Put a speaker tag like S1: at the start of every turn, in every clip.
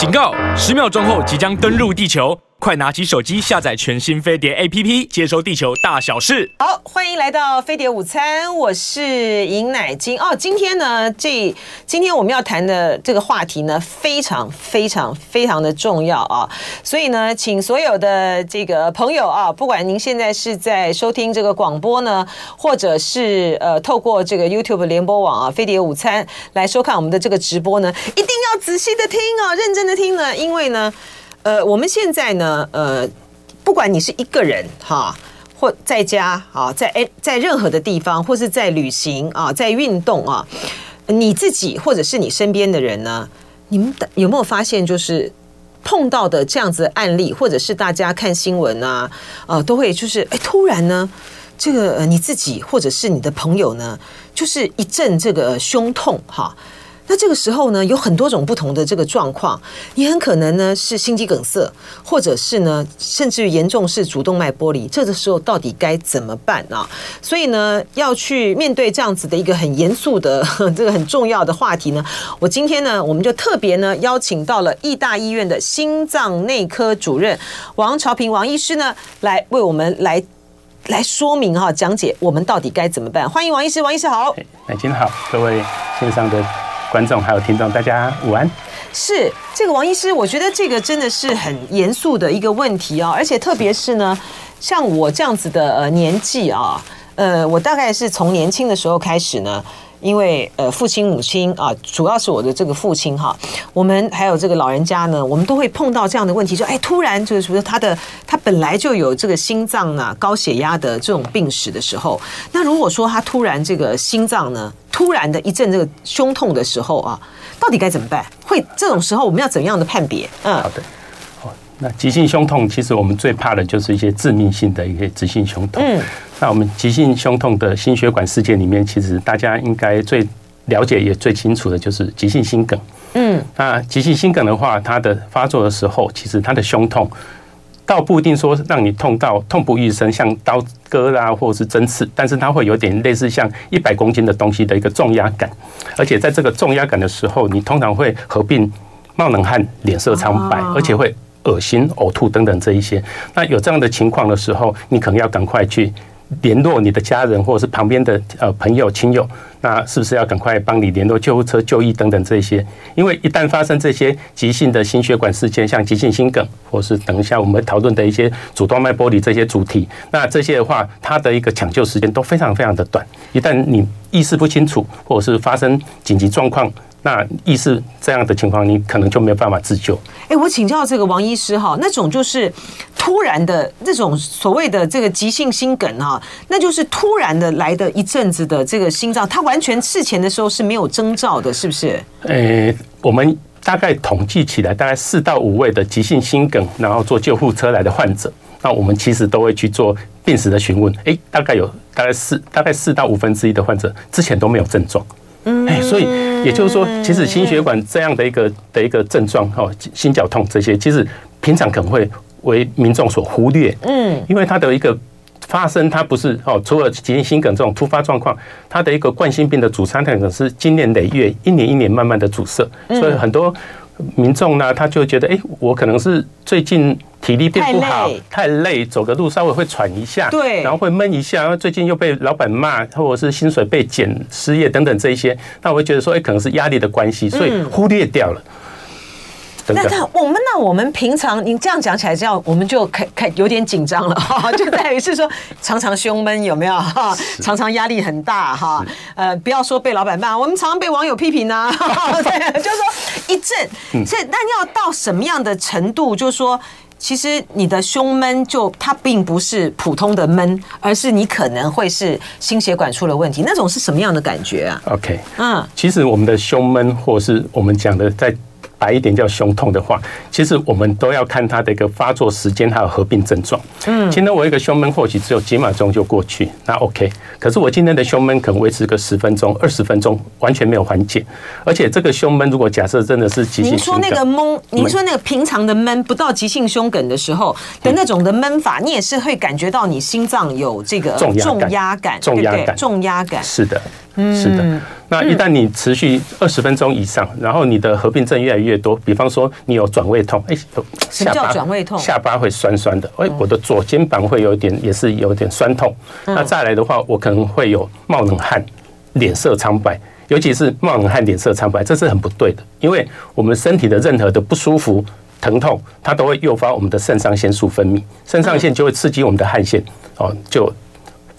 S1: 警告！十秒钟后即将登陆地球。快拿起手机下载全新飞碟 APP，接收地球大小事。
S2: 好，欢迎来到飞碟午餐，我是尹乃菁哦。今天呢，这今天我们要谈的这个话题呢，非常非常非常的重要啊。所以呢，请所有的这个朋友啊，不管您现在是在收听这个广播呢，或者是呃透过这个 YouTube 联播网啊，飞碟午餐来收看我们的这个直播呢，一定要仔细的听哦，认真的听呢，因为呢。呃，我们现在呢，呃，不管你是一个人哈，或在家啊，在哎，在任何的地方，或是在旅行啊，在运动啊，你自己或者是你身边的人呢，你们有没有发现，就是碰到的这样子的案例，或者是大家看新闻啊，呃，都会就是哎，突然呢，这个你自己或者是你的朋友呢，就是一阵这个胸痛哈。那这个时候呢，有很多种不同的这个状况，也很可能呢是心肌梗塞，或者是呢，甚至于严重是主动脉剥离。这个时候到底该怎么办啊？所以呢，要去面对这样子的一个很严肃的 这个很重要的话题呢，我今天呢，我们就特别呢邀请到了义大医院的心脏内科主任王朝平王医师呢，来为我们来来说明哈，讲解我们到底该怎么办。欢迎王医师，王医师好。
S3: 乃菁好，各位线上的。观众还有听众，大家午安。
S2: 是这个王医师，我觉得这个真的是很严肃的一个问题哦，而且特别是呢，像我这样子的呃年纪啊，呃，我大概是从年轻的时候开始呢。因为呃，父亲母亲啊，主要是我的这个父亲哈，我们还有这个老人家呢，我们都会碰到这样的问题，就哎，突然就是说他的他本来就有这个心脏啊高血压的这种病史的时候，那如果说他突然这个心脏呢，突然的一阵这个胸痛的时候啊，到底该怎么办？会这种时候我们要怎样的判别？嗯，
S3: 好的。那急性胸痛，其实我们最怕的就是一些致命性的一些急性胸痛。嗯，那我们急性胸痛的心血管事件里面，其实大家应该最了解也最清楚的就是急性心梗。嗯，那急性心梗的话，它的发作的时候，其实它的胸痛倒不一定说让你痛到痛不欲生，像刀割啦或者是针刺，但是它会有点类似像一百公斤的东西的一个重压感，而且在这个重压感的时候，你通常会合并冒冷汗、脸色苍白，而且会。恶心、呕吐等等这一些，那有这样的情况的时候，你可能要赶快去联络你的家人或者是旁边的呃朋友亲友，那是不是要赶快帮你联络救护车就医等等这些？因为一旦发生这些急性的心血管事件，像急性心梗，或是等一下我们讨论的一些主动脉剥离这些主题，那这些的话，它的一个抢救时间都非常非常的短。一旦你意识不清楚，或者是发生紧急状况。那意思这样的情况，你可能就没有办法自救。
S2: 哎，我请教这个王医师哈，那种就是突然的这种所谓的这个急性心梗哈，那就是突然的来的一阵子的这个心脏，它完全事前的时候是没有征兆的，是不是？
S3: 呃，我们大概统计起来，大概四到五位的急性心梗，然后坐救护车来的患者，那我们其实都会去做病史的询问。哎，大概有大概四大概四到五分之一的患者之前都没有症状。嗯，哎，所以也就是说，其实心血管这样的一个的一个症状，哦，心绞痛这些，其实平常可能会为民众所忽略。嗯，因为它的一个发生，它不是哦，除了急性心梗这种突发状况，它的一个冠心病的阻塞，它可能是经年累月、一年一年慢慢的阻塞，所以很多。民众呢，他就觉得，哎，我可能是最近体力变不好，太累，走个路稍微会喘一下，对，然后会闷一下，然后最近又被老板骂，或者是薪水被减、失业等等这一些，那我会觉得说，哎，可能是压力的关系，所以忽略掉了。
S2: 那那我们那我们平常你这样讲起来，这样我们就开开有点紧张了哈，就在于是说常常胸闷有没有哈？常常压力很大哈。呃，不要说被老板骂，我们常常被网友批评呢。对，就是说一阵，这那要到什么样的程度？就是说，其实你的胸闷就它并不是普通的闷，而是你可能会是心血管出了问题。那种是什么样的感觉啊
S3: ？OK，嗯，其实我们的胸闷，或是我们讲的在。白一点叫胸痛的话，其实我们都要看它的一个发作时间，还有合并症状。嗯，今天我一个胸闷或许只有几秒钟就过去，那 OK。可是我今天的胸闷可能维持个十分钟、二十分钟，完全没有缓解。而且这个胸闷，如果假设真的是急性，您
S2: 说那个闷，您说那个平常的闷，不到急性胸梗的时候的那种的闷法，你也是会感觉到你心脏有这个重压感、
S3: 重压感、
S2: 重压感。
S3: 是的，是的。那一旦你持续二十分钟以上，然后你的合并症越来越多，比方说你有转胃痛，哎，
S2: 什么叫转胃痛？
S3: 下巴会酸酸的，哎，我的左肩膀会有点，也是有点酸痛。那再来的话，我可能会有冒冷汗，脸色苍白，尤其是冒冷汗、脸色苍白，这是很不对的，因为我们身体的任何的不舒服、疼痛，它都会诱发我们的肾上腺素分泌，肾上腺就会刺激我们的汗腺，哦，就。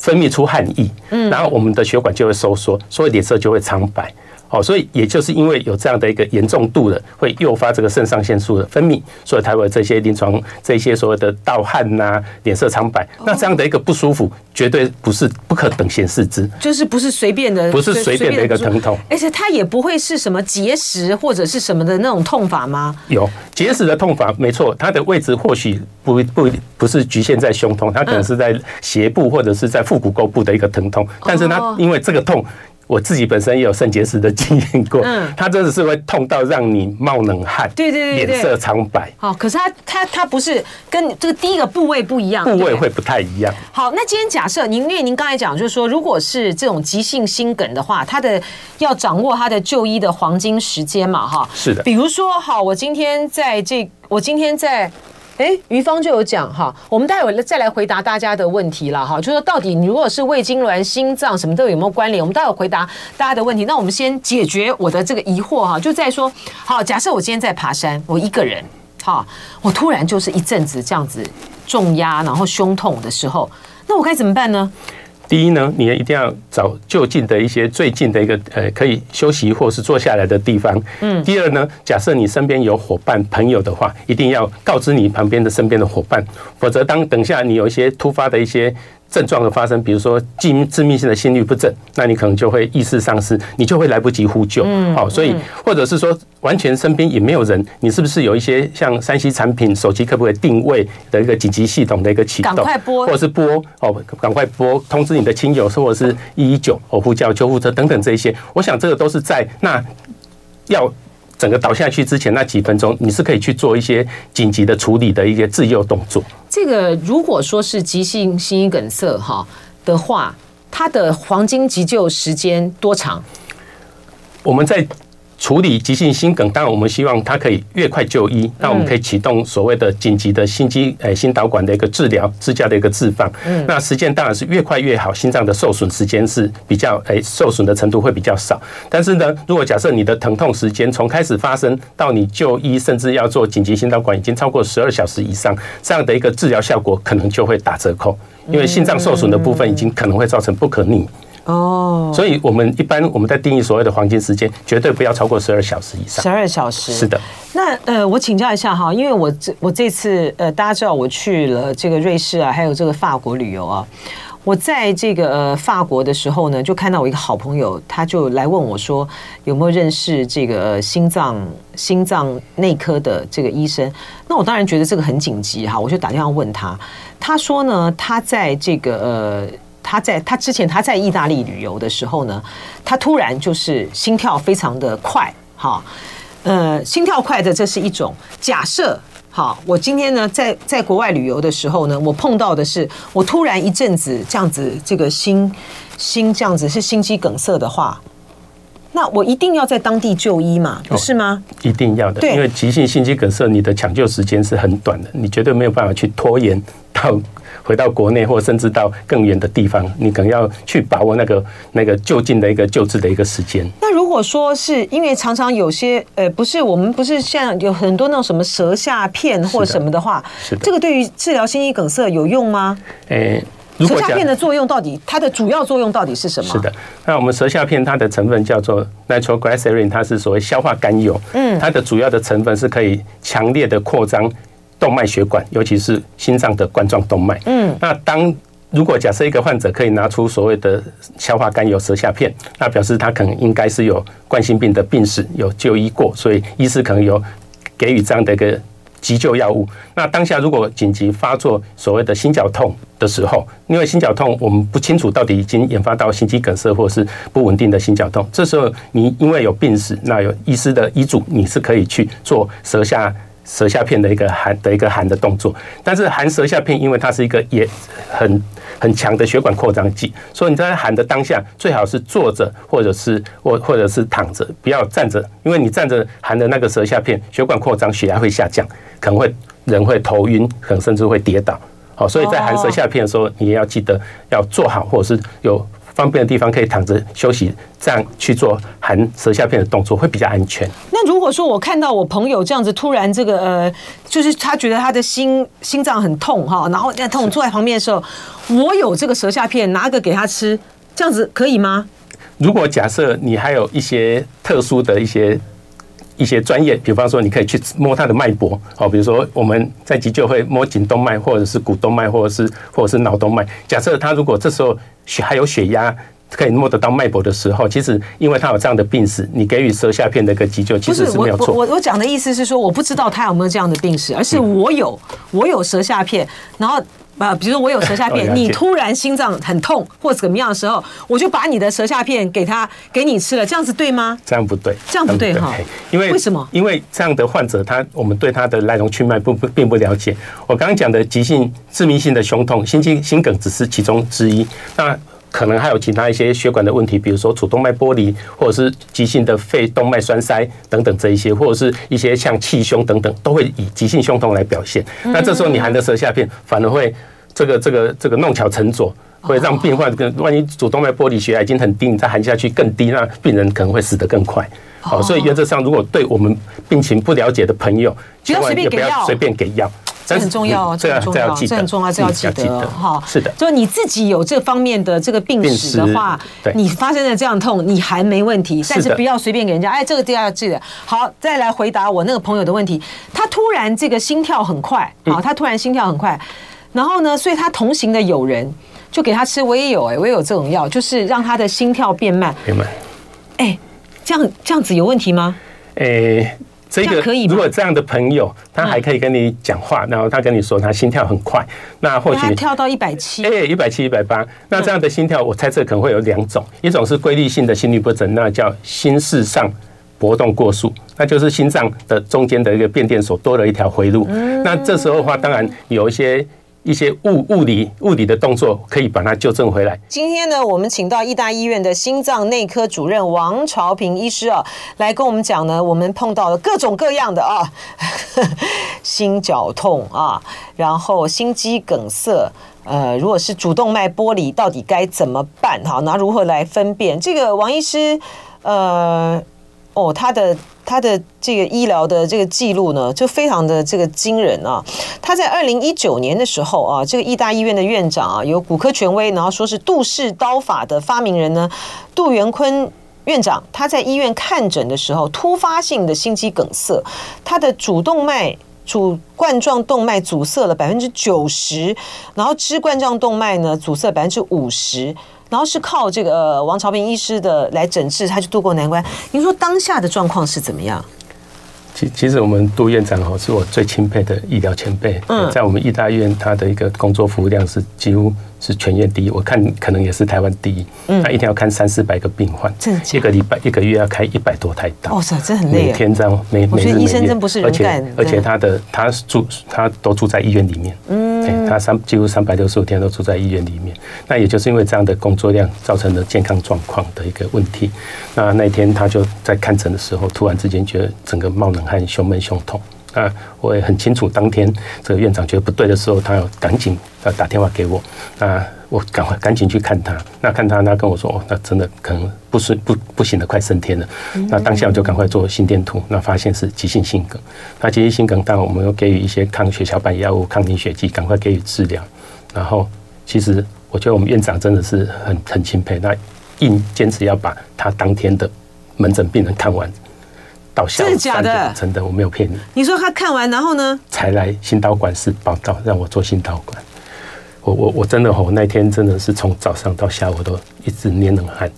S3: 分泌出汗液，然后我们的血管就会收缩，所以脸色就会苍白。哦，所以也就是因为有这样的一个严重度的，会诱发这个肾上腺素的分泌，所以才会这些临床这些所谓的盗汗呐、脸色苍白。那这样的一个不舒服，绝对不是不可等闲视之，
S2: 就是不是随便的，
S3: 不是随便的一个疼痛，
S2: 而且它也不会是什么结石或者是什么的那种痛法吗？
S3: 有结石的痛法，没错，它的位置或许不不不是局限在胸痛，它可能是在斜部或者是在腹股沟部的一个疼痛，但是它因为这个痛。我自己本身也有肾结石的经验过，嗯，它真的是会痛到让你冒冷汗，对对对，脸色苍白。
S2: 好，可是它它它不是跟这个第一个部位不一样，
S3: 部位会不太一样。
S2: 好，那今天假设您因为您刚才讲就是说，如果是这种急性心梗的话，它的要掌握它的就医的黄金时间嘛，哈，
S3: 是的。
S2: 比如说，好，我今天在这，我今天在。哎，于芳就有讲哈，我们待会再来回答大家的问题了哈，就说到底你如果是胃痉挛、心脏什么都有没有关联？我们待会回答大家的问题。那我们先解决我的这个疑惑哈，就在说，好，假设我今天在爬山，我一个人，哈，我突然就是一阵子这样子重压，然后胸痛的时候，那我该怎么办呢？
S3: 第一呢，你一定要找就近的一些最近的一个呃可以休息或是坐下来的地方。嗯。第二呢，假设你身边有伙伴朋友的话，一定要告知你旁边的身边的伙伴，否则当等下你有一些突发的一些。症状的发生，比如说致致命性的心律不整，那你可能就会意识丧失，你就会来不及呼救。好，所以或者是说完全身边也没有人，你是不是有一些像 3C 产品、手机可不可以定位的一个紧急系统的一个启动？
S2: 赶快拨，
S3: 或者是拨哦，赶快拨通知你的亲友，或者是一一九哦，呼叫救护车等等这些。我想这个都是在那要。整个倒下去之前那几分钟，你是可以去做一些紧急的处理的一些自救动作。
S2: 这个如果说是急性心肌梗塞哈的话，它的黄金急救时间多长？
S3: 我们在。处理急性心梗，当然我们希望它可以越快就医，那我们可以启动所谓的紧急的心肌诶心导管的一个治疗支架的一个置放。嗯，那时间当然是越快越好，心脏的受损时间是比较诶受损的程度会比较少。但是呢，如果假设你的疼痛时间从开始发生到你就医，甚至要做紧急心导管已经超过十二小时以上，这样的一个治疗效果可能就会打折扣，因为心脏受损的部分已经可能会造成不可逆。哦，所以我们一般我们在定义所谓的黄金时间，绝对不要超过十二小时以上。
S2: 十二小时，
S3: 是的。
S2: 那呃，我请教一下哈，因为我这我这次呃，大家知道我去了这个瑞士啊，还有这个法国旅游啊。我在这个呃法国的时候呢，就看到我一个好朋友，他就来问我说，有没有认识这个心脏心脏内科的这个医生？那我当然觉得这个很紧急哈，我就打电话问他，他说呢，他在这个呃。他在他之前他在意大利旅游的时候呢，他突然就是心跳非常的快，哈，呃，心跳快的这是一种假设，好，我今天呢在在国外旅游的时候呢，我碰到的是我突然一阵子这样子，这个心心这样子是心肌梗塞的话，那我一定要在当地就医嘛，不是吗？
S3: 哦，一定要的，因为急性心肌梗塞你的抢救时间是很短的，你绝对没有办法去拖延到。回到国内，或甚至到更远的地方，你可能要去把握那个那个就近的一个救治的一个时间。
S2: 那如果说是因为常常有些呃，不是我们不是像有很多那种什么舌下片或什么的话，
S3: 是的，
S2: 这个对于治疗心肌梗塞有用吗？
S3: 诶，
S2: 舌下片的作用到底它的主要作用到底是什么？
S3: 是的，那我们舌下片它的成分叫做 nitroglycerin，它是所谓消化甘油，嗯，它的主要的成分是可以强烈的扩张。动脉血管，尤其是心脏的冠状动脉。嗯，那当如果假设一个患者可以拿出所谓的消化甘油舌下片，那表示他可能应该是有冠心病的病史，有就医过，所以医师可能有给予这样的一个急救药物。那当下如果紧急发作所谓的心绞痛的时候，因为心绞痛我们不清楚到底已经引发到心肌梗塞或是不稳定的心绞痛，这时候你因为有病史，那有医师的医嘱，你是可以去做舌下。舌下片的一个含的一个含的动作，但是含舌下片，因为它是一个也很很强的血管扩张剂，所以你在含的当下最好是坐着或者是或或者是躺着，不要站着，因为你站着含的那个舌下片，血管扩张，血压会下降，可能会人会头晕，可能甚至会跌倒。好，所以在含舌下片的时候，你也要记得要坐好，或者是有。方便的地方可以躺着休息，这样去做含舌下片的动作会比较安全。
S2: 那如果说我看到我朋友这样子突然这个呃，就是他觉得他的心心脏很痛哈，然后在痛坐在旁边的时候，我有这个舌下片，拿个给他吃，这样子可以吗？
S3: 如果假设你还有一些特殊的一些。一些专业，比方说，你可以去摸他的脉搏，好，比如说我们在急救会摸颈动脉，或者是股动脉，或者是或者是脑动脉。假设他如果这时候血还有血压，可以摸得到脉搏的时候，其实因为他有这样的病史，你给予舌下片的一个急救其实是没有错。
S2: 我我讲的意思是说，我不知道他有没有这样的病史，而是我有我有舌下片，然后。啊，比如说我有舌下片，你突然心脏很痛或者怎么样的时候，我就把你的舌下片给他给你吃了，这样子对吗？
S3: 这样不对，
S2: 这样不对哈。
S3: 因为
S2: 为什么？
S3: 因为这样的患者他我们对他的来龙去脉不不并不了解。我刚刚讲的急性致命性的胸痛、心肌心梗只是其中之一，那可能还有其他一些血管的问题，比如说主动脉剥离，或者是急性的肺动脉栓塞等等这一些，或者是一些像气胸等等，都会以急性胸痛来表现。那这时候你含的舌下片反而会。这个这个这个弄巧成拙，会让病患跟万一主动脉剥离血压已经很低，你再含下去更低，那病人可能会死得更快。好，所以原则上，如果对我们病情不了解的朋友，千万也不要随便给药，
S2: 这很重要，这很重要，这很重要，这要记得哈。
S3: 是的，
S2: 就是你自己有这方面的这个病史的话，你发生了这样痛，你还没问题，但是不要随便给人家。哎，这个第二记得。好，再来回答我那个朋友的问题，他突然这个心跳很快，好，他突然心跳很快。然后呢，所以他同行的友人就给他吃，我也有哎，我也有这种药，就是让他的心跳变慢。
S3: 变慢。
S2: 哎，这样这样子有问题吗？
S3: 哎，这个可以。如果这样的朋友，他还可以跟你讲话，然后他跟你说他心跳很快，那或许
S2: 跳到一百七，
S3: 哎，一百七、一百八，那这样的心跳，我猜测可能会有两种，一种是规律性的心律不整，那叫心室上搏动过速，那就是心脏的中间的一个变电所多了一条回路。那这时候的话，当然有一些。一些物物理物理的动作可以把它纠正回来。
S2: 今天呢，我们请到义大医院的心脏内科主任王朝平医师啊，来跟我们讲呢，我们碰到了各种各样的啊，心绞痛啊，然后心肌梗塞，呃，如果是主动脉剥离，到底该怎么办？哈，那如何来分辨？这个王医师，呃，哦，他的。他的这个医疗的这个记录呢，就非常的这个惊人啊！他在二零一九年的时候啊，这个义大医院的院长啊，有骨科权威，然后说是杜氏刀法的发明人呢，杜元坤院长，他在医院看诊的时候，突发性的心肌梗塞，他的主动脉主冠状动脉阻塞了百分之九十，然后支冠状动脉呢阻塞百分之五十。然后是靠这个王朝平医师的来诊治，他就度过难关。您说当下的状况是怎么样？
S3: 其其实我们杜院长哦，是我最钦佩的医疗前辈。嗯，在我们医大医院，他的一个工作服务量是几乎。是全院第一，我看可能也是台湾第一。嗯，他一天要看三四百个病患，一个礼拜一个月要开一百多台刀。
S2: 哇塞，这很累。
S3: 每天这样，每
S2: 我觉得医生真不是人干。
S3: 而且而且他的他住他都住在医院里面。嗯，他三几乎三百六十五天都住在医院里面。那也就是因为这样的工作量造成的健康状况的一个问题。那那天他就在看诊的时候，突然之间觉得整个冒冷汗、胸闷、胸痛。啊，我也很清楚，当天这个院长觉得不对的时候，他要赶紧要打电话给我。那我赶快赶紧去看他。那看他，他跟我说，哦，那真的可能不是不不行了，快升天了。那当下我就赶快做心电图，那发现是急性心梗。那急性心梗，当然我们又给予一些抗血小板药物、抗凝血剂，赶快给予治疗。然后，其实我觉得我们院长真的是很很钦佩，那硬坚持要把他当天的门诊病人看完。到下午真的假的？真的，我没有骗你。
S2: 你说他看完，然后呢？
S3: 才来心导管室报道，让我做心导管。我我我真的吼，那天真的是从早上到下午都一直捏冷汗。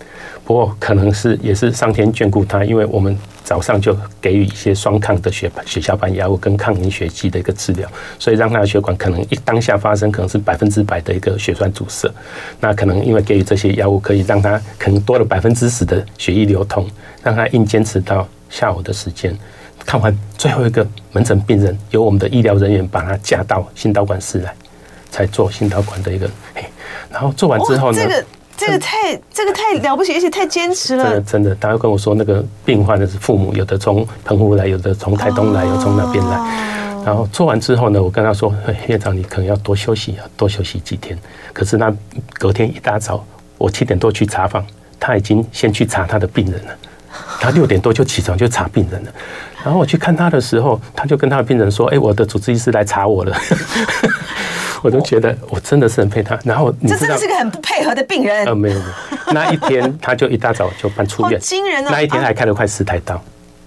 S3: 不过可能是也是上天眷顾他，因为我们早上就给予一些双抗的血血小板药物跟抗凝血剂的一个治疗，所以让他的血管可能一当下发生可能是百分之百的一个血栓阻塞。那可能因为给予这些药物，可以让他可能多了百分之十的血液流通，让他硬坚持到。下午的时间，看完最后一个门诊病人，由我们的医疗人员把他架到心导管室来，才做心导管的一个。嘿，然后做完之后呢？
S2: 这个这个太这个太了不起，而且太坚持了。
S3: 真的真的，他会跟我说，那个病患的是父母，有的从澎湖来，有的从台东来，有从那边来。然后做完之后呢，我跟他说：“院长，你可能要多休息啊，多休息几天。”可是那隔天一大早，我七点多去查房，他已经先去查他的病人了。他六点多就起床就查病人了。然后我去看他的时候，他就跟他的病人说：“哎，我的主治医师来查我了。”我都觉得我真的是很配他。然后你，这真的
S2: 是个很不配合的病人。
S3: 呃，没有没有，那一天他就一大早就搬出院，
S2: 惊人啊！
S3: 那一天还开了快十台刀。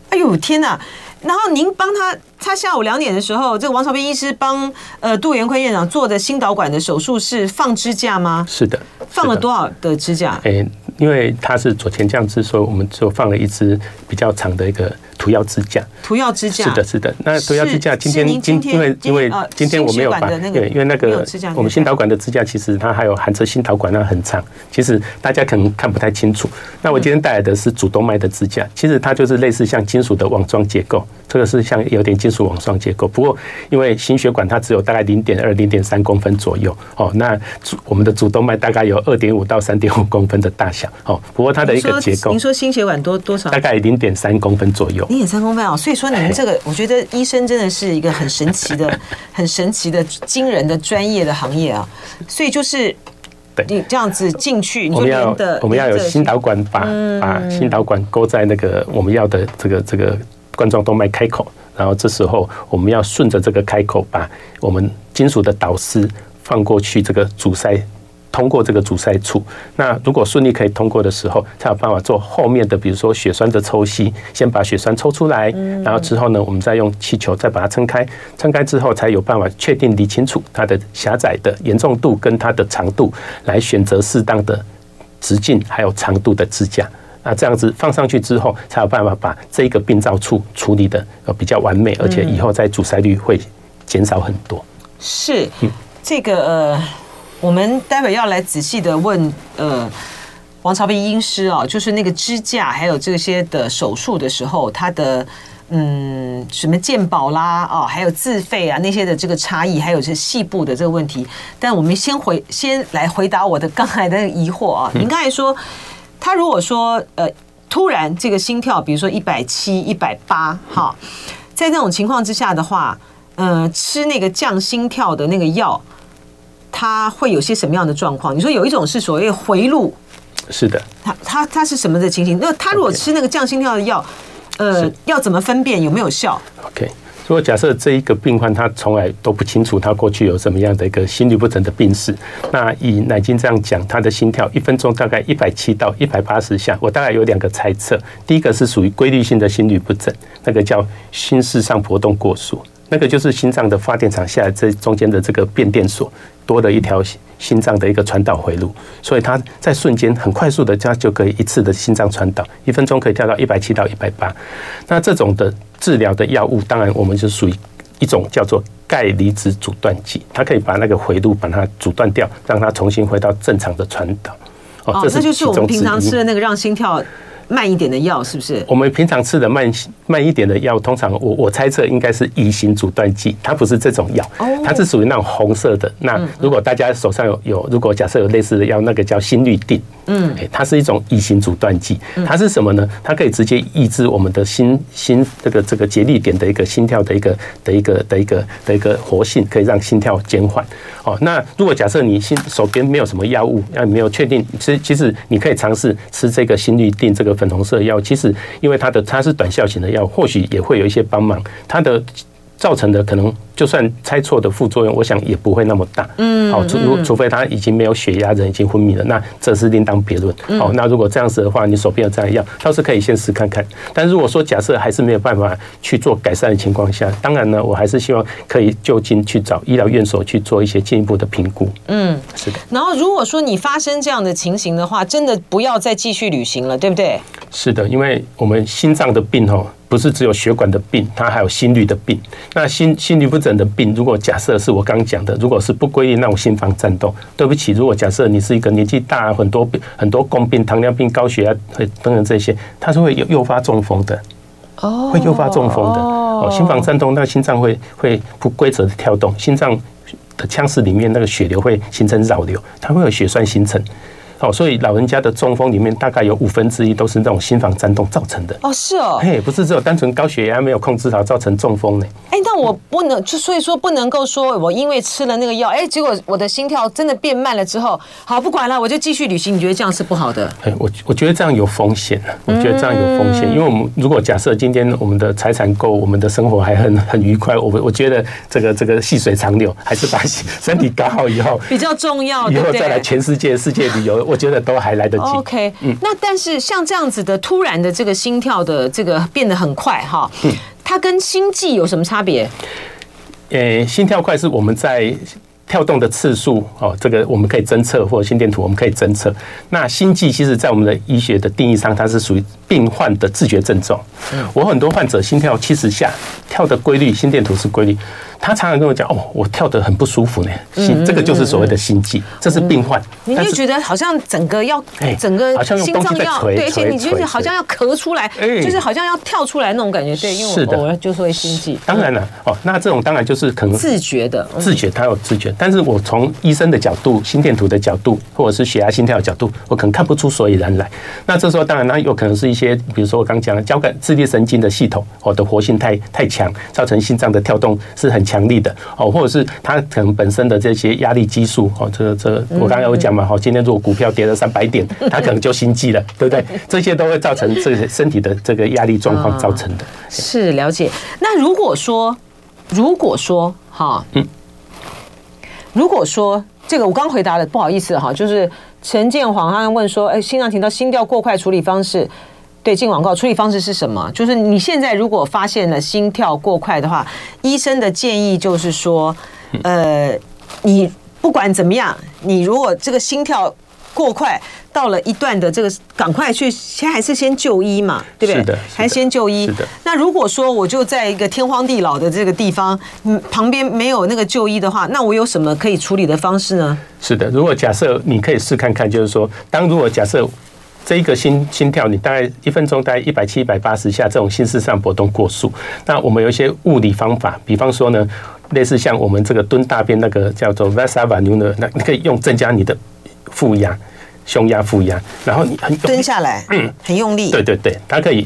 S2: 哎呦天哪！然后您帮他，他下午两点的时候，这个王朝斌医师帮呃杜元坤院长做的心导管的手术是放支架吗？
S3: 是的，
S2: 放了多少的支架？
S3: 哎，因为它是左前降支，所以我们就放了一支比较长的一个。涂药支架，
S2: 涂药支架
S3: 是的，是的。那涂药支架今天今因为因为今天我没有把对，因为那个我们心导管的支架其实它还有含着心导管，那很长，其实大家可能看不太清楚。那我今天带来的是主动脉的支架，其实它就是类似像金属的网状结构，这个是像有点金属网状结构。不过因为心血管它只有大概零点二、零点三公分左右哦，那我们的主动脉大概有二点五到三点五公分的大小哦。不过它的一个结构，
S2: 您说心血管多多少？
S3: 大概零点三公分左右。
S2: 零点三公分啊，所以说你们这个，我觉得医生真的是一个很神奇的、很神奇的、惊人的专业的行业啊。所以就是，你这样子进去，
S3: 我们要我们要有心导管，把把心导管勾在那个我们要的这个这个冠状动脉开口，然后这时候我们要顺着这个开口，把我们金属的导丝放过去，这个阻塞。通过这个阻塞处，那如果顺利可以通过的时候，才有办法做后面的，比如说血栓的抽吸，先把血栓抽出来，然后之后呢，我们再用气球再把它撑开，撑开之后才有办法确定理清楚它的狭窄的严重度跟它的长度，来选择适当的直径还有长度的支架。那这样子放上去之后，才有办法把这一个病灶处处理的呃比较完美，而且以后在阻塞率会减少很多。
S2: 是，这个呃。我们待会要来仔细的问，呃，王朝斌医师啊，就是那个支架还有这些的手术的时候，他的嗯什么鉴保啦啊，还有自费啊那些的这个差异，还有这细部的这个问题。但我们先回先来回答我的刚才的疑惑啊。您刚才说，他如果说呃突然这个心跳，比如说一百七、一百八，哈，在那种情况之下的话，呃，吃那个降心跳的那个药。他会有些什么样的状况？你说有一种是所谓回路，
S3: 是的，
S2: 他他他是什么的情形？那他如果吃那个降心跳的药，呃，要怎么分辨有没有效
S3: ？OK，如果假设这一个病患他从来都不清楚他过去有什么样的一个心律不整的病史，那以乃菁这样讲，他的心跳一分钟大概一百七到一百八十下，我大概有两个猜测，第一个是属于规律性的心律不整，那个叫心室上搏动过速，那个就是心脏的发电厂下来这中间的这个变电所。多了一条心脏的一个传导回路，所以它在瞬间很快速的，它就可以一次的心脏传导，一分钟可以跳到一百七到一百八。那这种的治疗的药物，当然我们就属于一种叫做钙离子阻断剂，它可以把那个回路把它阻断掉，让它重新回到正常的传导。
S2: 哦，这就是我们平常吃的那个让心跳。慢一点的药是不是？
S3: 我们平常吃的慢慢一点的药，通常我我猜测应该是乙型阻断剂，它不是这种药，它是属于那种红色的。那如果大家手上有有，如果假设有类似的药，那个叫心律定，嗯，它是一种乙型阻断剂，它是什么呢？它可以直接抑制我们的心心这个这个节律点的一个心跳的一个的一个的一个的一个活性，可以让心跳减缓。哦，那如果假设你心手边没有什么药物，那没有确定，其实其实你可以尝试吃这个心律定这个。粉红色药，其实因为它的它是短效型的药，或许也会有一些帮忙。它的造成的可能。就算猜错的副作用，我想也不会那么大。嗯，好，除除非他已经没有血压，人已经昏迷了，那这是另当别论。好，那如果这样子的话，你手边有这样的药，倒是可以先试看看。但如果说假设还是没有办法去做改善的情况下，当然呢，我还是希望可以就近去找医疗院所去做一些进一步的评估。嗯，是的。
S2: 然后如果说你发生这样的情形的话，真的不要再继续旅行了，对不对？
S3: 是的，因为我们心脏的病哦，不是只有血管的病，它还有心律的病。那心心律不整的病，如果假设是我刚讲的，如果是不规律那种心房颤动，对不起，如果假设你是一个年纪大、很多病、很多共病、糖尿病、高血压等等这些，它是会诱诱发中风的。哦，会诱发中风的哦。心房颤动，那个心脏会会不规则的跳动，心脏的腔室里面那个血流会形成扰流，它会有血栓形成。哦，所以老人家的中风里面大概有五分之一都是那种心房颤动造成的。
S2: 哦，是哦，
S3: 嘿，不是只有单纯高血压没有控制好造成中风呢。
S2: 哎，那我不能就所以说不能够说我因为吃了那个药，哎，结果我的心跳真的变慢了之后，好不管了，我就继续旅行。你觉得这样是不好的？
S3: 哎，我我觉得这样有风险，我觉得这样有风险，因为我们如果假设今天我们的财产够，我们的生活还很很愉快，我我觉得这个这个细水长流，还是把 身体搞好以后
S2: 比较重要。
S3: 以后再来全世界世界旅游，我觉得都还来得及。
S2: OK，嗯，那但是像这样子的突然的这个心跳的这个变得很快哈，它跟心悸有什么差别？
S3: 呃，心跳快是我们在。跳动的次数哦，这个我们可以侦测，或者心电图我们可以侦测。那心悸其实，在我们的医学的定义上，它是属于病患的自觉症状。我很多患者心跳七十下，跳的规律，心电图是规律。他常常跟我讲：“哦，我跳得很不舒服呢。”心这个就是所谓的心悸，这是病患。
S2: 你就觉得好像整个要，整个心脏要对，而且你就是好像要咳出来，就是好像要跳出来那种感觉。对，因为我我就是会心悸。
S3: 当然了，哦，那这种当然就是可能
S2: 自觉的，
S3: 自觉，他有自觉。但是我从医生的角度、心电图的角度，或者是血压、心跳的角度，我可能看不出所以然来。那这时候当然，那有可能是一些，比如说我刚讲的交感、自律神经的系统，我的活性太太强，造成心脏的跳动是很强力的哦，或者是它可能本身的这些压力激素哦，这个这个我刚刚有讲嘛，好，今天如果股票跌了三百点，它可能就心悸了，对不对？这些都会造成这个身体的这个压力状况造成的。
S2: 是了解。那如果说，如果说，哈，嗯。如果说这个我刚回答了，不好意思哈，就是陈建煌他问说，哎，心脏停到心跳过快处理方式，对，进广告处理方式是什么？就是你现在如果发现了心跳过快的话，医生的建议就是说，呃，你不管怎么样，你如果这个心跳。过快到了一段的这个，赶快去先还是先就医嘛，对不对？是的，还先就医。那如果说我就在一个天荒地老的这个地方，嗯，旁边没有那个就医的话，那我有什么可以处理的方式呢？
S3: 是的，如果假设你可以试看看，就是说，当如果假设这一个心心跳，你大概一分钟大概一百七、一百八十下这种心室上搏动过速，那我们有一些物理方法，比方说呢，类似像我们这个蹲大便那个叫做 Valsalva 的，那你可以用增加你的。负压，胸压、负压，然后你很
S2: 蹲下来，嗯，很用力。
S3: 对对对，它可以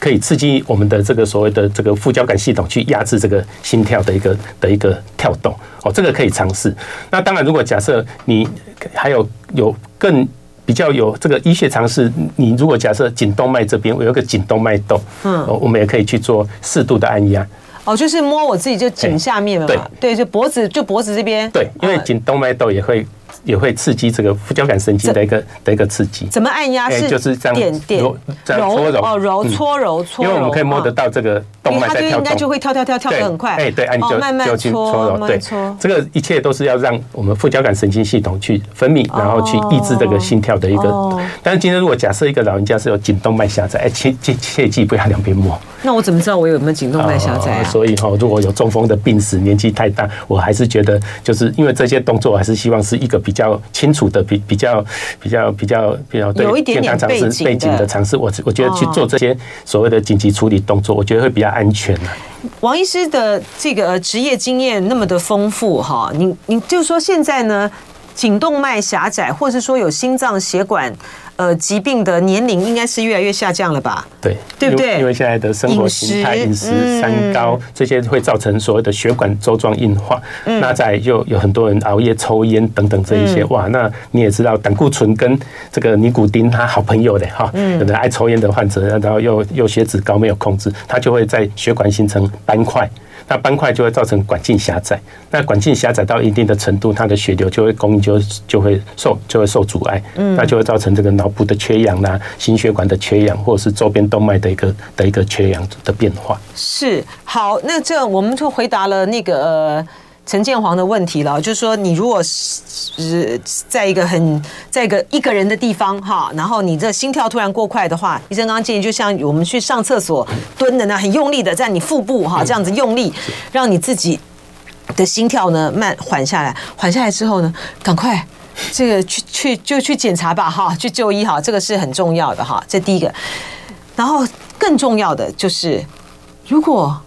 S3: 可以刺激我们的这个所谓的这个副交感系统去压制这个心跳的一个的一个跳动。哦，这个可以尝试。那当然，如果假设你还有有更比较有这个医学常识，你如果假设颈动脉这边我有个颈动脉窦，嗯，我们也可以去做适度的按压。
S2: 哦，就是摸我自己就颈下面嘛，对对，就脖子就脖子这边。
S3: 对，因为颈动脉窦也会。也会刺激这个副交感神经的一个的一个刺激。
S2: 怎么按压？是
S3: 就是这样
S2: 点点
S3: 揉搓揉
S2: 哦，揉搓揉搓。
S3: 因为我们可以摸得到这个动脉在跳动，
S2: 它就应该就会跳跳跳跳的很快。
S3: 哎，对，按就
S2: 慢慢
S3: 去搓揉。对，这个一切都是要让我们副交感神经系统去分泌，然后去抑制这个心跳的一个。但是今天如果假设一个老人家是有颈动脉狭窄，哎，切切切记不要两边摸。
S2: 那我怎么知道我有没有颈动脉狭窄啊？
S3: 所以哈，如果有中风的病史，年纪太大，我还是觉得就是因为这些动作，还是希望是一个比较清楚的、比比较比较比较比较对健康常识背景的尝试。我我觉得去做这些所谓的紧急处理动作，我觉得会比较安全。
S2: 王医师的这个职业经验那么的丰富哈，你你就说现在呢，颈动脉狭窄，或者是说有心脏血管。呃，疾病的年龄应该是越来越下降了吧？
S3: 对，
S2: 对不对？
S3: 因为现在的生活形态、饮食、三高这些会造成所谓的血管周状硬化。那在又有很多人熬夜、抽烟等等这一些，哇，那你也知道，胆固醇跟这个尼古丁，他好朋友的哈。有的爱抽烟的患者，然后又又血脂高没有控制，他就会在血管形成斑块。那斑块就会造成管径狭窄，那管径狭窄到一定的程度，它的血流就会供应就就会受就会受阻碍，嗯，那就会造成这个脑部的缺氧啦、心血管的缺氧，或者是周边动脉的一个的一个缺氧的变化。
S2: 是，好，那这我们就回答了那个。呃陈建煌的问题了，就是说，你如果是在一个很在一个一个人的地方哈，然后你这心跳突然过快的话，医生刚刚建议，就像我们去上厕所蹲的那很用力的在你腹部哈这样子用力，让你自己的心跳呢慢缓下来，缓下来之后呢，赶快这个去去就去检查吧哈，去就医哈，这个是很重要的哈，这第一个，然后。更重要的就是，如果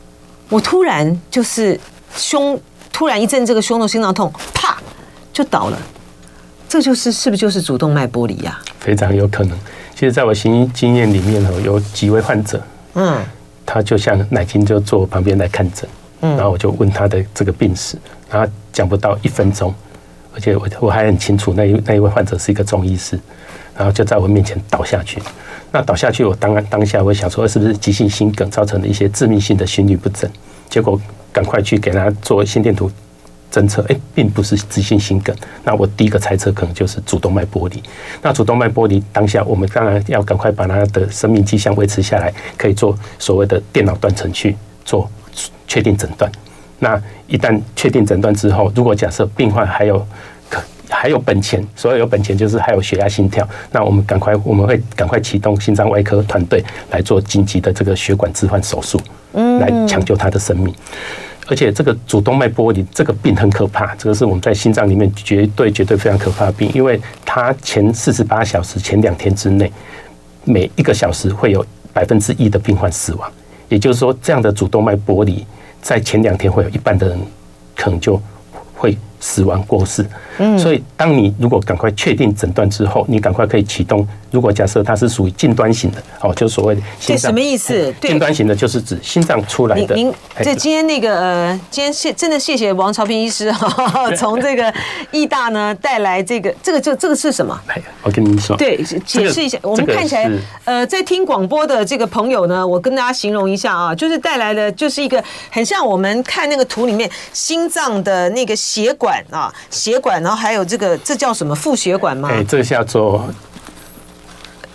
S2: 我突然就是胸突然一阵这个胸痛、心脏痛，啪就倒了，这就是是不是就是主动脉剥离呀？
S3: 非常有可能。其实，在我行医经验里面有几位患者，嗯，他就像奶金就坐我旁边来看诊，嗯，然后我就问他的这个病史，然后讲不到一分钟，而且我我还很清楚那一那一位患者是一个中医师，然后就在我面前倒下去。那倒下去，我当然当下我想说，是不是急性心梗造成的一些致命性的心律不整？结果赶快去给他做心电图侦测，哎，并不是急性心梗。那我第一个猜测可能就是主动脉剥离。那主动脉剥离当下，我们当然要赶快把他的生命迹象维持下来，可以做所谓的电脑断层去做确定诊断。那一旦确定诊断之后，如果假设病患还有还有本钱，所谓有本钱就是还有血压、心跳。那我们赶快，我们会赶快启动心脏外科团队来做紧急的这个血管置换手术，来抢救他的生命。而且这个主动脉剥离这个病很可怕，这个是我们在心脏里面绝对绝对非常可怕的病，因为它前四十八小时、前两天之内，每一个小时会有百分之一的病患死亡。也就是说，这样的主动脉剥离，在前两天会有一半的人可能就会。死亡过世，嗯所以当你如果赶快确定诊断之后，你赶快可以启动。如果假设它是属于近端型的，哦，就所谓的心脏。
S2: 什么意思？
S3: 近端型的就是指心脏出来的。
S2: 您，这今天那个呃，今天谢真的谢谢王朝平医师哈，从这个医大呢带来这个这个这这个是什么？
S3: 我跟您说，
S2: 对，解释一下。我们看起来呃，在听广播的这个朋友呢，我跟大家形容一下啊，就是带来的就是一个很像我们看那个图里面心脏的那个血管啊，血管，然后还有这个这叫什么副血管吗？
S3: 哎，这个叫做。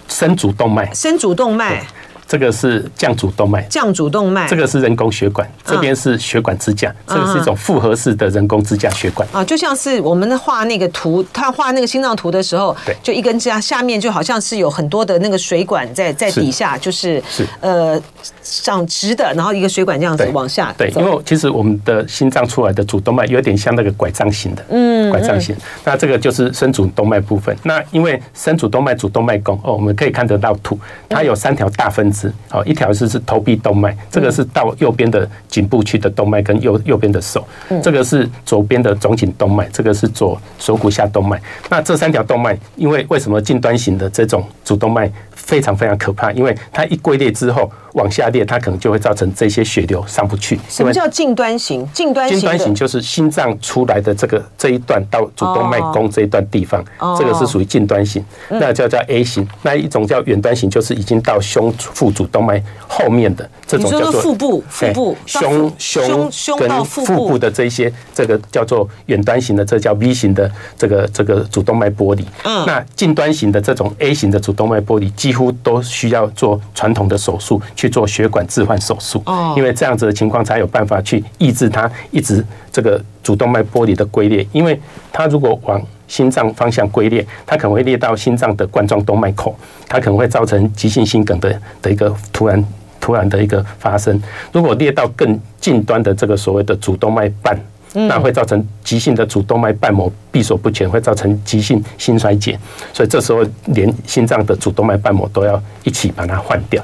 S3: 深主动脉，
S2: 深主动脉。
S3: 这个是降主动脉，
S2: 降主动脉，
S3: 这个是人工血管，这边是血管支架，这个是一种复合式的人工支架血管。啊，
S2: 就像是我们画那个图，他画那个心脏图的时候，对，就一根支架，下面就好像是有很多的那个水管在在底下，就是是。呃长直的，然后一个水管这样子往下，
S3: 对，因为其实我们的心脏出来的主动脉有点像那个拐杖型的，嗯，拐杖型，那这个就是深主动脉部分，那因为深主动脉、主动脉弓哦，我们可以看得到图，它有三条大分。好，一条是是头臂动脉，这个是到右边的颈部区的动脉跟右右边的手，这个是左边的总颈动脉，这个是左锁骨下动脉。那这三条动脉，因为为什么近端型的这种主动脉？非常非常可怕，因为它一龟裂之后往下裂，它可能就会造成这些血流上不去。
S2: 什么叫近端型？近端型，
S3: 近端型就是心脏出来的这个这一段到主动脉弓这一段地方，这个是属于近端型。那叫叫 A 型，那一种叫远端型，就是已经到胸腹主动脉后面的这种叫做
S2: 腹部、腹部、
S3: 胸胸胸跟腹部的这些，这个叫做远端型的，这叫 V 型的这个这个主动脉剥离。嗯，那近端型的这种 A 型的主动脉剥离，几几乎都需要做传统的手术去做血管置换手术，因为这样子的情况才有办法去抑制它一直这个主动脉剥离的龟裂，因为它如果往心脏方向龟裂，它可能会裂到心脏的冠状动脉口，它可能会造成急性心梗的的一个突然突然的一个发生。如果裂到更近端的这个所谓的主动脉瓣。那会造成急性的主动脉瓣膜闭锁不全，会造成急性心衰竭，所以这时候连心脏的主动脉瓣膜都要一起把它换掉。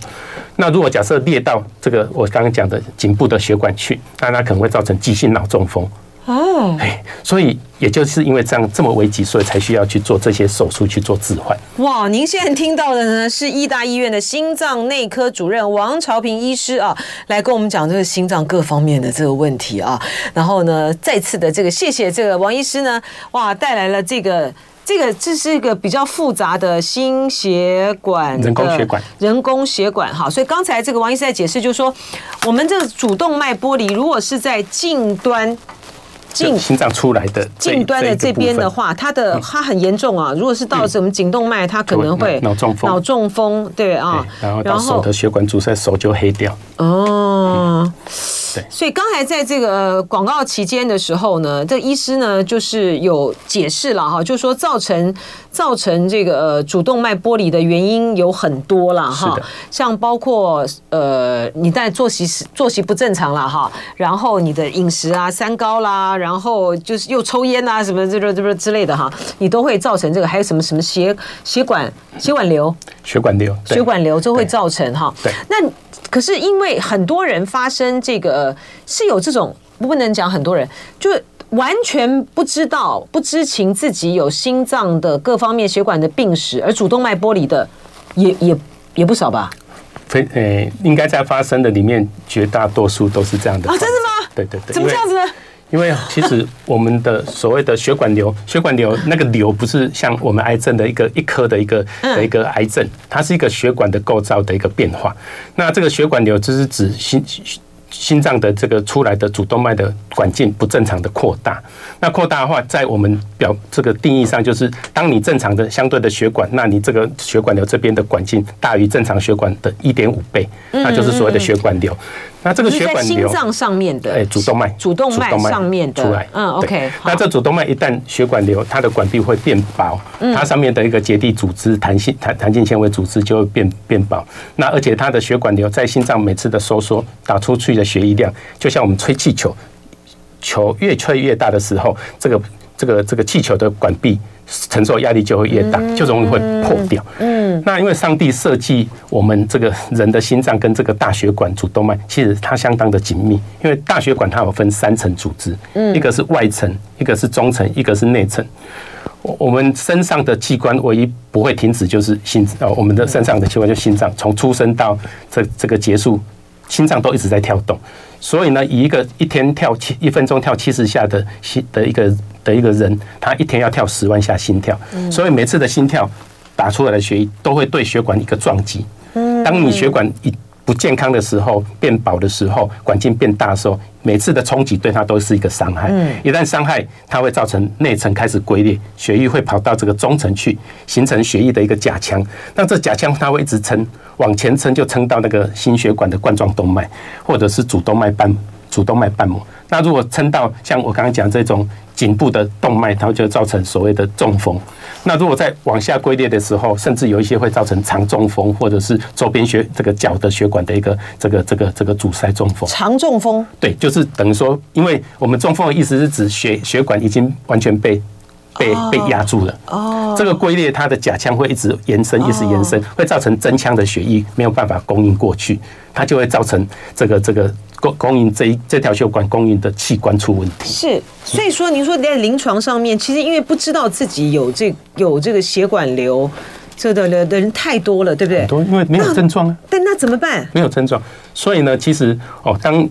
S3: 那如果假设裂到这个我刚刚讲的颈部的血管去，那它可能会造成急性脑中风。哦，哎，所以也就是因为这样这么危急，所以才需要去做这些手术去做置换。
S2: 哇，您现在听到的呢是医大医院的心脏内科主任王朝平医师啊，来跟我们讲这个心脏各方面的这个问题啊。然后呢，再次的这个谢谢这个王医师呢，哇，带来了这个这个这是一个比较复杂的心血管
S3: 人工血管
S2: 人工血管哈。所以刚才这个王医师在解释，就是说我们这个主动脉剥离如果是在近端。
S3: 近心脏出来的
S2: 近端的这边的话，它的它很严重啊。如果是到什么颈动脉，它可能会
S3: 脑中风。
S2: 脑中风，对啊。
S3: 然后到手的血管阻塞，手就黑掉。
S2: 哦。
S3: 对，
S2: 所以刚才在这个广告期间的时候呢，这个医师呢就是有解释了哈，就是说造成造成这个呃主动脉剥离的原因有很多了哈，像包括呃你在作息作息不正常了哈，然后你的饮食啊三高啦，然后就是又抽烟啊什么这个这个之类的哈，你都会造成这个，还有什么什么血血管血管瘤，
S3: 血管瘤
S2: 血管瘤就会造成哈，
S3: 对，
S2: 那。可是因为很多人发生这个是有这种不能讲很多人就完全不知道不知情自己有心脏的各方面血管的病史，而主动脉剥离的也也也不少吧？
S3: 非呃，应该在发生的里面绝大多数都是这样的
S2: 啊？真的吗？
S3: 对对对，
S2: 怎么这样子呢？
S3: 因为其实我们的所谓的血管瘤，血管瘤那个瘤不是像我们癌症的一个一颗的一个的一个癌症，它是一个血管的构造的一个变化。那这个血管瘤就是指心心脏的这个出来的主动脉的管径不正常的扩大。那扩大的话，在我们表这个定义上，就是当你正常的相对的血管，那你这个血管瘤这边的管径大于正常血管的一点五倍，那就是所谓的血管瘤。那这个血管瘤，
S2: 心脏上面的，
S3: 哎，主动脉，
S2: 主动脉上面的
S3: 出来，
S2: 嗯，OK。
S3: 那这主动脉一旦血管瘤，它的管壁会变薄，它上面的一个结缔组织、弹性弹弹性纤维组织就会变变薄。那而且它的血管瘤在心脏每次的收缩打出去的血液量，就像我们吹气球，球越吹越大的时候，这个这个这个气球的管壁。承受压力就会越大，就容易会破掉。嗯，那因为上帝设计我们这个人的心脏跟这个大血管主动脉，其实它相当的紧密。因为大血管它有分三层组织，嗯，一个是外层，一个是中层，一个是内层。我们身上的器官唯一不会停止就是心哦，我们的身上的器官就是心脏，从出生到这这个结束，心脏都一直在跳动。所以呢，以一个一天跳七一分钟跳七十下的心的一个的一个人，他一天要跳十万下心跳，所以每次的心跳打出来的血液都会对血管一个撞击。当你血管一不健康的时候，变薄的时候，管径变大的时候，每次的冲击对它都是一个伤害。一旦伤害，它会造成内层开始龟裂，血液会跑到这个中层去，形成血液的一个假腔。那这假腔它会一直撑，往前撑就撑到那个心血管的冠状动脉，或者是主动脉瓣主动脉瓣膜。那如果撑到像我刚刚讲这种颈部的动脉，它就造成所谓的中风。那如果在往下龟裂的时候，甚至有一些会造成肠中风，或者是周边血这个脚的血管的一个这个这个这个阻塞中风。
S2: 肠中风？对，
S3: 就是等于说，因为我们中风的意思是指血血管已经完全被被被压住了。哦。这个龟裂，它的假腔会一直延伸，一直延伸，会造成真腔的血液没有办法供应过去，它就会造成这个这个。供供应这一这条血管供应的器官出问题
S2: 是，所以说您说在临床上面，其实因为不知道自己有这有这个血管瘤这的的的人太多了，对不对？
S3: 多，因为没有症状啊。
S2: 但那怎么办？
S3: 没有症状，所以呢，其实哦，当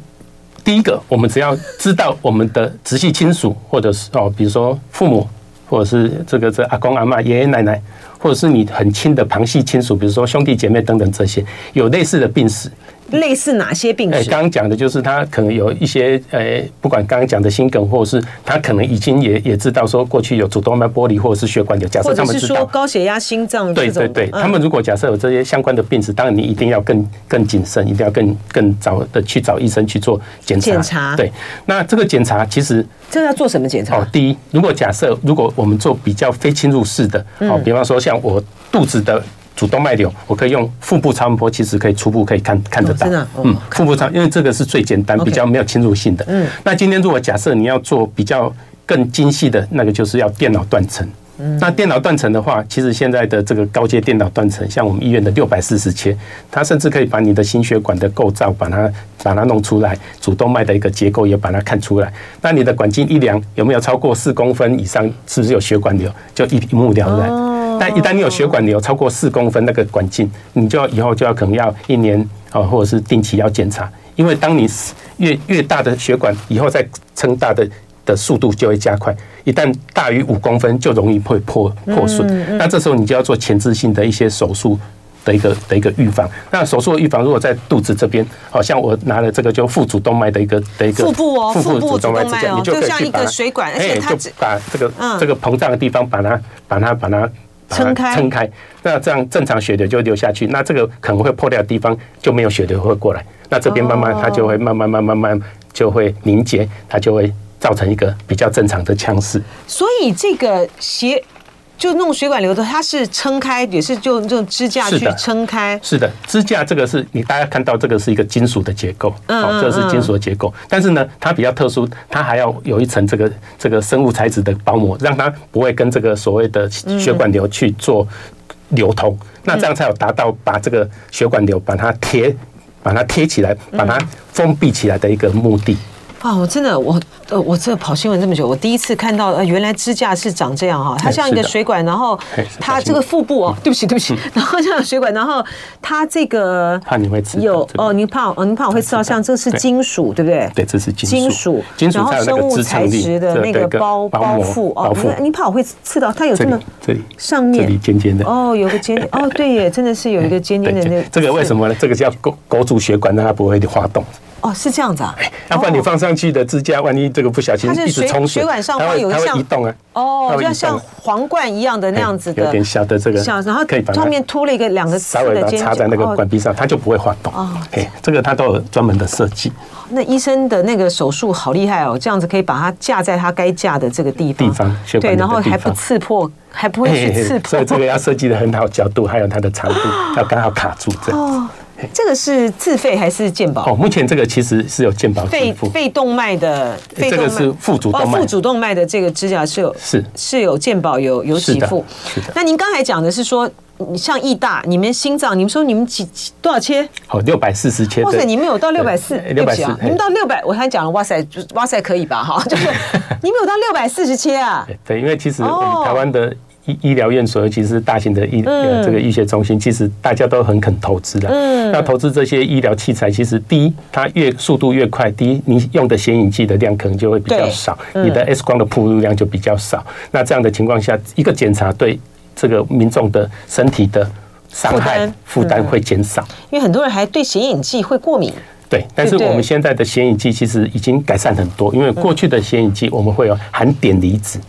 S3: 第一个，我们只要知道我们的直系亲属，或者是哦，比如说父母，或者是这个这阿公阿妈、爷爷奶奶，或者是你很亲的旁系亲属，比如说兄弟姐妹等等这些，有类似的病史。
S2: 类似哪些病史？哎，
S3: 刚刚讲的就是他可能有一些，呃，不管刚刚讲的心梗，或者是他可能已经也也知道说过去有主动脉剥离或者是血管瘤，假设他们知道
S2: 高血压、心脏，
S3: 对对对，他们如果假设有这些相关的病史，当然你一定要更更谨慎，一定要更更早的去找医生去做检查。检查对，那这个检查其实
S2: 这个要做什么检查？
S3: 哦，第一，如果假设如果我们做比较非侵入式的，哦，比方说像我肚子的。主动脉瘤，我可以用腹部超音波，其实可以初步可以看看得到。嗯，腹部超，因为这个是最简单，比较没有侵入性的。嗯，那今天如果假设你要做比较更精细的那个，就是要电脑断层。嗯，那电脑断层的话，其实现在的这个高阶电脑断层，像我们医院的六百四十切，它甚至可以把你的心血管的构造把它把它弄出来，主动脉的一个结构也把它看出来。那你的管径一量有没有超过四公分以上，是不是有血管瘤，就一目了然。但一旦你有血管瘤超过四公分那个管径，你就要以后就要可能要一年啊，或者是定期要检查，因为当你越越大的血管以后再撑大的的速度就会加快，一旦大于五公分就容易会破破损，那这时候你就要做前置性的一些手术的一个的一个预防。那手术的预防如果在肚子这边，好像我拿了这个就腹主动脉的一个的一个
S2: 腹部哦，
S3: 腹部主动脉之间，你就可以
S2: 像一个水管，而且它
S3: 就把这个这个膨胀的地方把它把它把它。
S2: 撑开
S3: 撑开，那这样正常血流就流下去，那这个可能会破掉的地方就没有血流会过来，那这边慢慢它就会慢慢慢慢慢慢就会凝结，它就会造成一个比较正常的腔室。
S2: 所以这个血。就弄血管瘤的，它是撑开，也是就用支架去撑开。
S3: 是的，支架这个是你大家看到这个是一个金属的结构，哦，这是金属的结构。但是呢，它比较特殊，它还要有一层这个这个生物材质的包膜，让它不会跟这个所谓的血管瘤去做流通。那这样才有达到把这个血管瘤把它贴，把它贴起来，把它封闭起来的一个目的。
S2: 啊，我真的，我呃，我这跑新闻这么久，我第一次看到，呃，原来支架是长这样哈，它像一个水管，然后它这个腹部哦，对不起对不起，然后像水管，然后它这个
S3: 怕你会刺
S2: 有哦，你怕哦，你怕我会刺到，像这是金属对不对？
S3: 对，这是金属，
S2: 金属，然后生物材质的那个包包覆哦，你你怕我会刺到，它有这么
S3: 这里
S2: 上面
S3: 这里尖尖的
S2: 哦，有个尖哦，对耶，真的是有一个尖尖的那个，
S3: 这个为什么呢？这个叫勾勾住血管，让它不会滑动。
S2: 哦，是这样子啊，
S3: 要不然你放上去的支架，万一这个不小心一直冲水，
S2: 血管上会有像
S3: 移动啊。
S2: 哦，就像皇冠一样的那样子的，
S3: 有点小的这个，
S2: 小，然后可以上面凸了一个两个
S3: 稍微把它插在那个管壁上，它就不会滑动。哦，哎，这个它都有专门的设计。
S2: 那医生的那个手术好厉害哦，这样子可以把它架在它该架的这个地方，
S3: 地方
S2: 对，然后还不刺破，还不会去刺破，
S3: 所以这个要设计的很好，角度还有它的长度 要刚好卡住这样。
S2: 这个是自费还是健保？
S3: 哦，目前这个其实是有健保
S2: 肺肺动脉的，
S3: 这个是副主动脉，
S2: 腹主动脉的这个支架是有
S3: 是
S2: 是有健保有有给付。
S3: 是的。
S2: 那您刚才讲的是说，像义大，你们心脏，你们说你们几多少切？
S3: 哦，六百四十切。
S2: 哇塞，你们有到六百四？六百四，你们到六百，我刚才讲了，哇塞，哇塞，可以吧？哈，就是 你们有到六百四十切啊？
S3: 对，因为其实我们台湾的。医医疗院所，尤其是大型的医呃这个医学中心，其实大家都很肯投资的。嗯，那投资这些医疗器材，其实第一，它越速度越快，第一，你用的显影剂的量可能就会比较少，你的 X 光的铺入量就比较少。那这样的情况下，一个检查对这个民众的身体的伤害负担会减少。
S2: 因为很多人还对显影剂会过敏。
S3: 对，但是我们现在的显影剂其实已经改善很多，因为过去的显影剂我们会有含碘离子。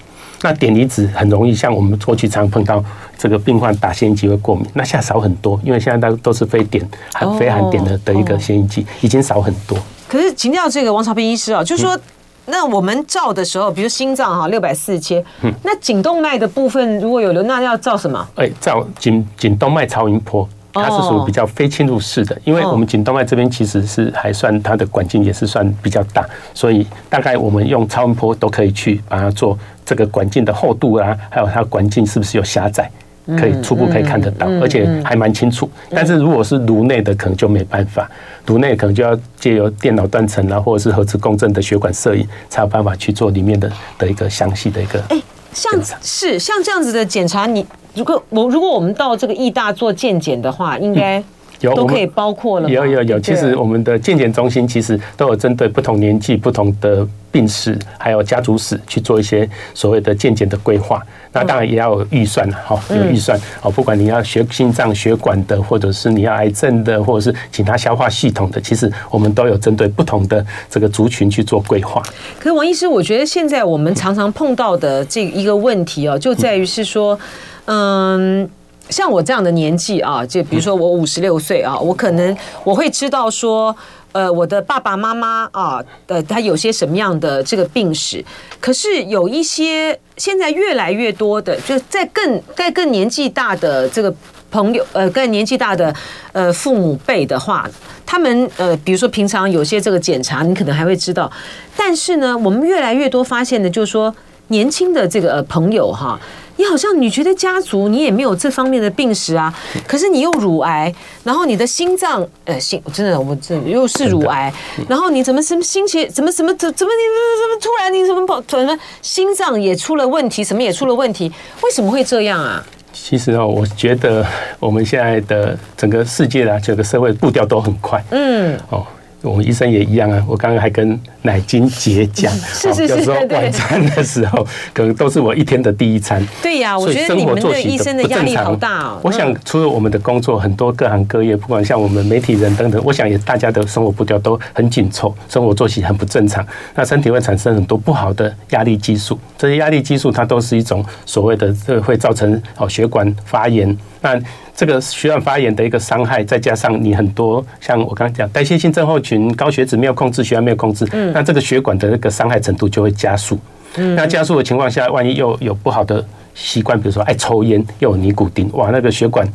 S3: 那碘离子很容易，像我们过去常碰到这个病患打显影剂会过敏，那现在少很多，因为现在都都是非碘含非含碘的的一个显影剂，已经少很多。
S2: 可是请教这个王朝斌医师啊，就是说，那我们照的时候，比如心脏哈六百四十切，那颈动脉的部分如果有流，那要照什么？
S3: 哎，照颈颈动脉超音波。它是属于比较非侵入式的，因为我们颈动脉这边其实是还算它的管径也是算比较大，所以大概我们用超音波都可以去把它做这个管径的厚度啊，还有它管径是不是有狭窄，可以初步可以看得到，而且还蛮清楚。但是如果是颅内的，可能就没办法，颅内可能就要借由电脑断层啊，或者是核磁共振的血管摄影，才有办法去做里面的的一个详细的一个。哎，
S2: 像是像这样子的检查，你。如果我如果我们到这个义大做健检的话，应该有都可以包括了。
S3: 有有有，其实我们的健检中心其实都有针对不同年纪、不同的病史，还有家族史去做一些所谓的健检的规划。那当然也要有预算了，哈，有预算哦。不管你要学心脏血管的，或者是你要癌症的，或者是其他消化系统的，其实我们都有针对不同的这个族群去做规划。
S2: 可是王医师，我觉得现在我们常常碰到的这一个问题哦，就在于是说。嗯，像我这样的年纪啊，就比如说我五十六岁啊，我可能我会知道说，呃，我的爸爸妈妈啊，呃，他有些什么样的这个病史。可是有一些现在越来越多的，就在更在更年纪大的这个朋友，呃，更年纪大的呃父母辈的话，他们呃，比如说平常有些这个检查，你可能还会知道。但是呢，我们越来越多发现的，就是说年轻的这个朋友哈。你好像你觉得家族你也没有这方面的病史啊，可是你又乳癌，然后你的心脏呃心真的我这又是乳癌，然后你怎么什么心血怎么怎么怎怎么你怎么怎么突然你怎么跑怎么心脏也出了问题，什么也出了问题，为什么会这样啊？
S3: 其实啊，我觉得我们现在的整个世界啊，整个社会步调都很快，嗯，哦。我们医生也一样啊。我刚刚还跟奶金姐讲，
S2: 是 是是，有时候
S3: 晚餐的时候可能都是我一天的第一餐。
S2: 对呀，我觉得你们的医生的压力好大哦。
S3: 我想除了我们的工作，很多各行各业，不管像我们媒体人等等，我想也大家的生活步调都很紧凑，生活作息很不正常，那身体会产生很多不好的压力激素。这些压力激素它都是一种所谓的，这会造成哦血管发炎。那这个血管发炎的一个伤害，再加上你很多像我刚刚讲代谢性症候群、高血脂没有控制、血压没有控制，嗯，那这个血管的那个伤害程度就会加速。嗯，那加速的情况下，万一又有不好的习惯，比如说爱抽烟，又有尼古丁，哇，那个血管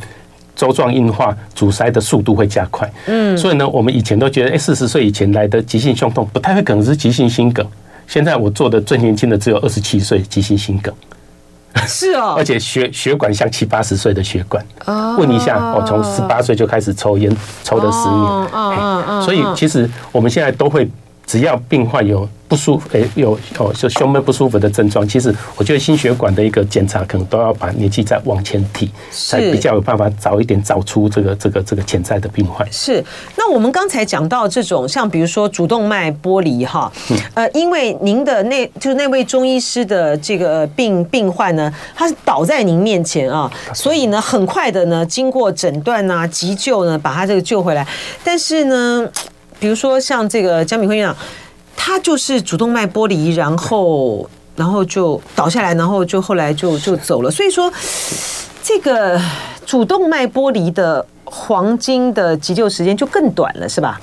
S3: 周状硬化、阻塞的速度会加快。嗯，所以呢，我们以前都觉得，哎，四十岁以前来的急性胸痛不太会可能是急性心梗。现在我做的最年轻的只有二十七岁急性心梗。
S2: 是哦，
S3: 而且血血管像七八十岁的血管。问一下，我从十八岁就开始抽烟，抽了十年。所以其实我们现在都会，只要病患有。不舒服，诶，有哦，就胸闷不舒服的症状。其实我觉得心血管的一个检查，可能都要把年纪再往前提，才比较有办法早一点找出这个这个这个潜在的病患。
S2: 是。那我们刚才讲到这种，像比如说主动脉剥离哈，呃，因为您的那就是那位中医师的这个病病患呢，他是倒在您面前啊，所以呢，很快的呢，经过诊断啊、急救呢，把他这个救回来。但是呢，比如说像这个江敏辉院长。他就是主动脉剥离，然后然后就倒下来，然后就后来就就走了。所以说，这个主动脉剥离的黄金的急救时间就更短了，是吧？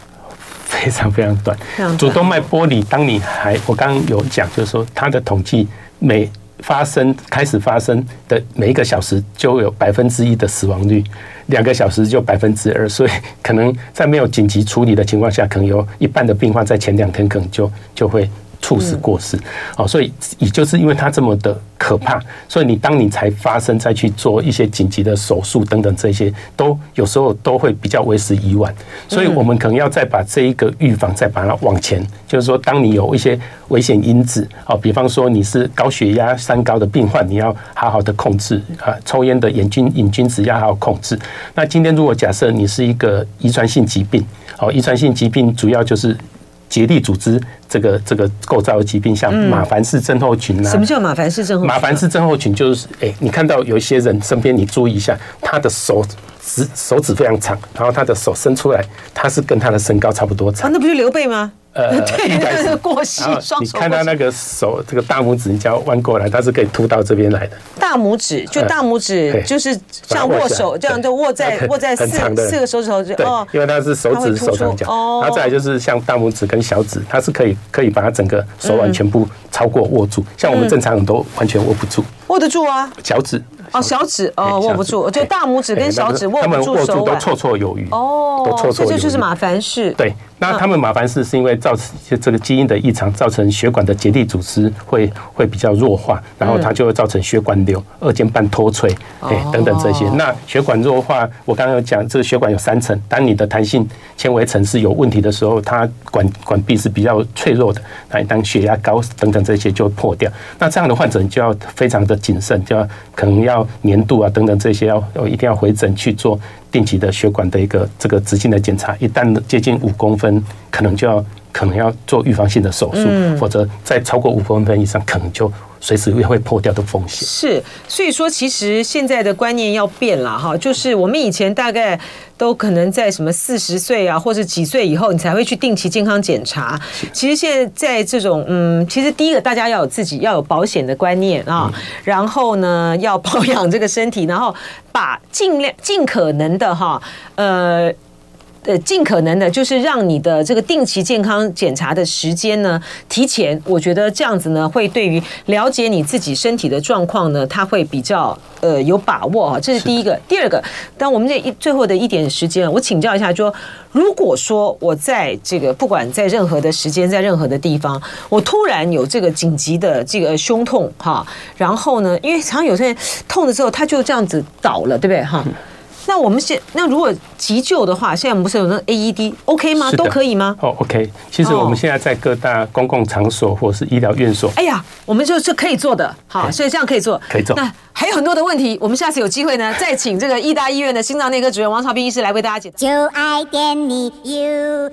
S3: 非常非常短。主动脉剥离，当你还我刚刚有讲，就是说它的统计每发生开始发生的每一个小时就有百分之一的死亡率。两个小时就百分之二，所以可能在没有紧急处理的情况下，可能有一半的病患在前两天可能就就会猝死过世。哦，所以也就是因为它这么的可怕，所以你当你才发生再去做一些紧急的手术等等这些，都有时候都会比较为时已晚。所以我们可能要再把这一个预防再把它往前，就是说当你有一些危险因子，哦，比方说你是高血压、三高的病患，你要好好的控制啊，抽烟的瘾君瘾君子要好好控制。那今天如果假设你是一个遗传性疾病，哦，遗传性疾病主要就是。结缔组织这个这个构造的疾病，像马凡氏症候群啊。
S2: 什么叫马凡氏症候群？
S3: 马凡氏症候群就是，哎，你看到有一些人身边，你注意一下，他的手指手指非常长，然后他的手伸出来，他是跟他的身高差不多长。
S2: 啊，那不就刘备吗？
S3: 呃，对，应该是过膝双手。你看他那个手，这个大拇指，你只要弯过来，它是可以凸到这边来的。
S2: 大拇指就大拇指，就是像握手这样，就握在握在四四个手指头就哦，
S3: 因为它是手指手掌脚。哦，然后再来就是像大拇指跟小指，它是可以可以把它整个手腕全部超过握住。像我们正常人都完全握不住。
S2: 握得住啊，
S3: 小指。
S2: 哦，小指哦，握不住，就大拇指跟小指握不住手腕，
S3: 都绰绰有余。
S2: 哦，都绰绰有余。这就是马凡氏。
S3: 对，那他们马凡氏是因为造成这个基因的异常，造成血管的结缔组织会会比较弱化，然后它就会造成血管瘤、二尖瓣脱垂，哎，等等这些。那血管弱化，我刚刚有讲，这个血管有三层，当你的弹性纤维层是有问题的时候，它管管壁是比较脆弱的，那当血压高等等这些就会破掉。那这样的患者你就要非常的谨慎，就要可能要。年度啊，等等这些要要一定要回诊去做定期的血管的一个这个直径的检查，一旦接近五公分，可能就要可能要做预防性的手术，否则再超过五公分以上，可能就。随时会会破掉的风险
S2: 是，所以说其实现在的观念要变了哈，就是我们以前大概都可能在什么四十岁啊，或者几岁以后，你才会去定期健康检查。其实现在在这种嗯，其实第一个大家要有自己要有保险的观念啊，然后呢要保养这个身体，然后把尽量尽可能的哈呃。呃，尽可能的，就是让你的这个定期健康检查的时间呢提前。我觉得这样子呢，会对于了解你自己身体的状况呢，它会比较呃有把握啊。这是第一个。第二个，当我们这一最后的一点时间，我请教一下，就说如果说我在这个不管在任何的时间，在任何的地方，我突然有这个紧急的这个胸痛哈，然后呢，因为常常有些人痛的时候，他就这样子倒了，对不对哈？那我们现那如果急救的话，现在我们不是有那 AED，OK 吗？都可以吗？
S3: 哦，OK。其实我们现在在各大公共场所或是医疗院所，
S2: 哎呀，我们就是可以做的，好，所以这样可以做，
S3: 可以做。
S2: 那还有很多的问题，我们下次有机会呢，再请这个义大医院的心脏内科主任王朝斌医师来为大家解答。就爱点你 UFO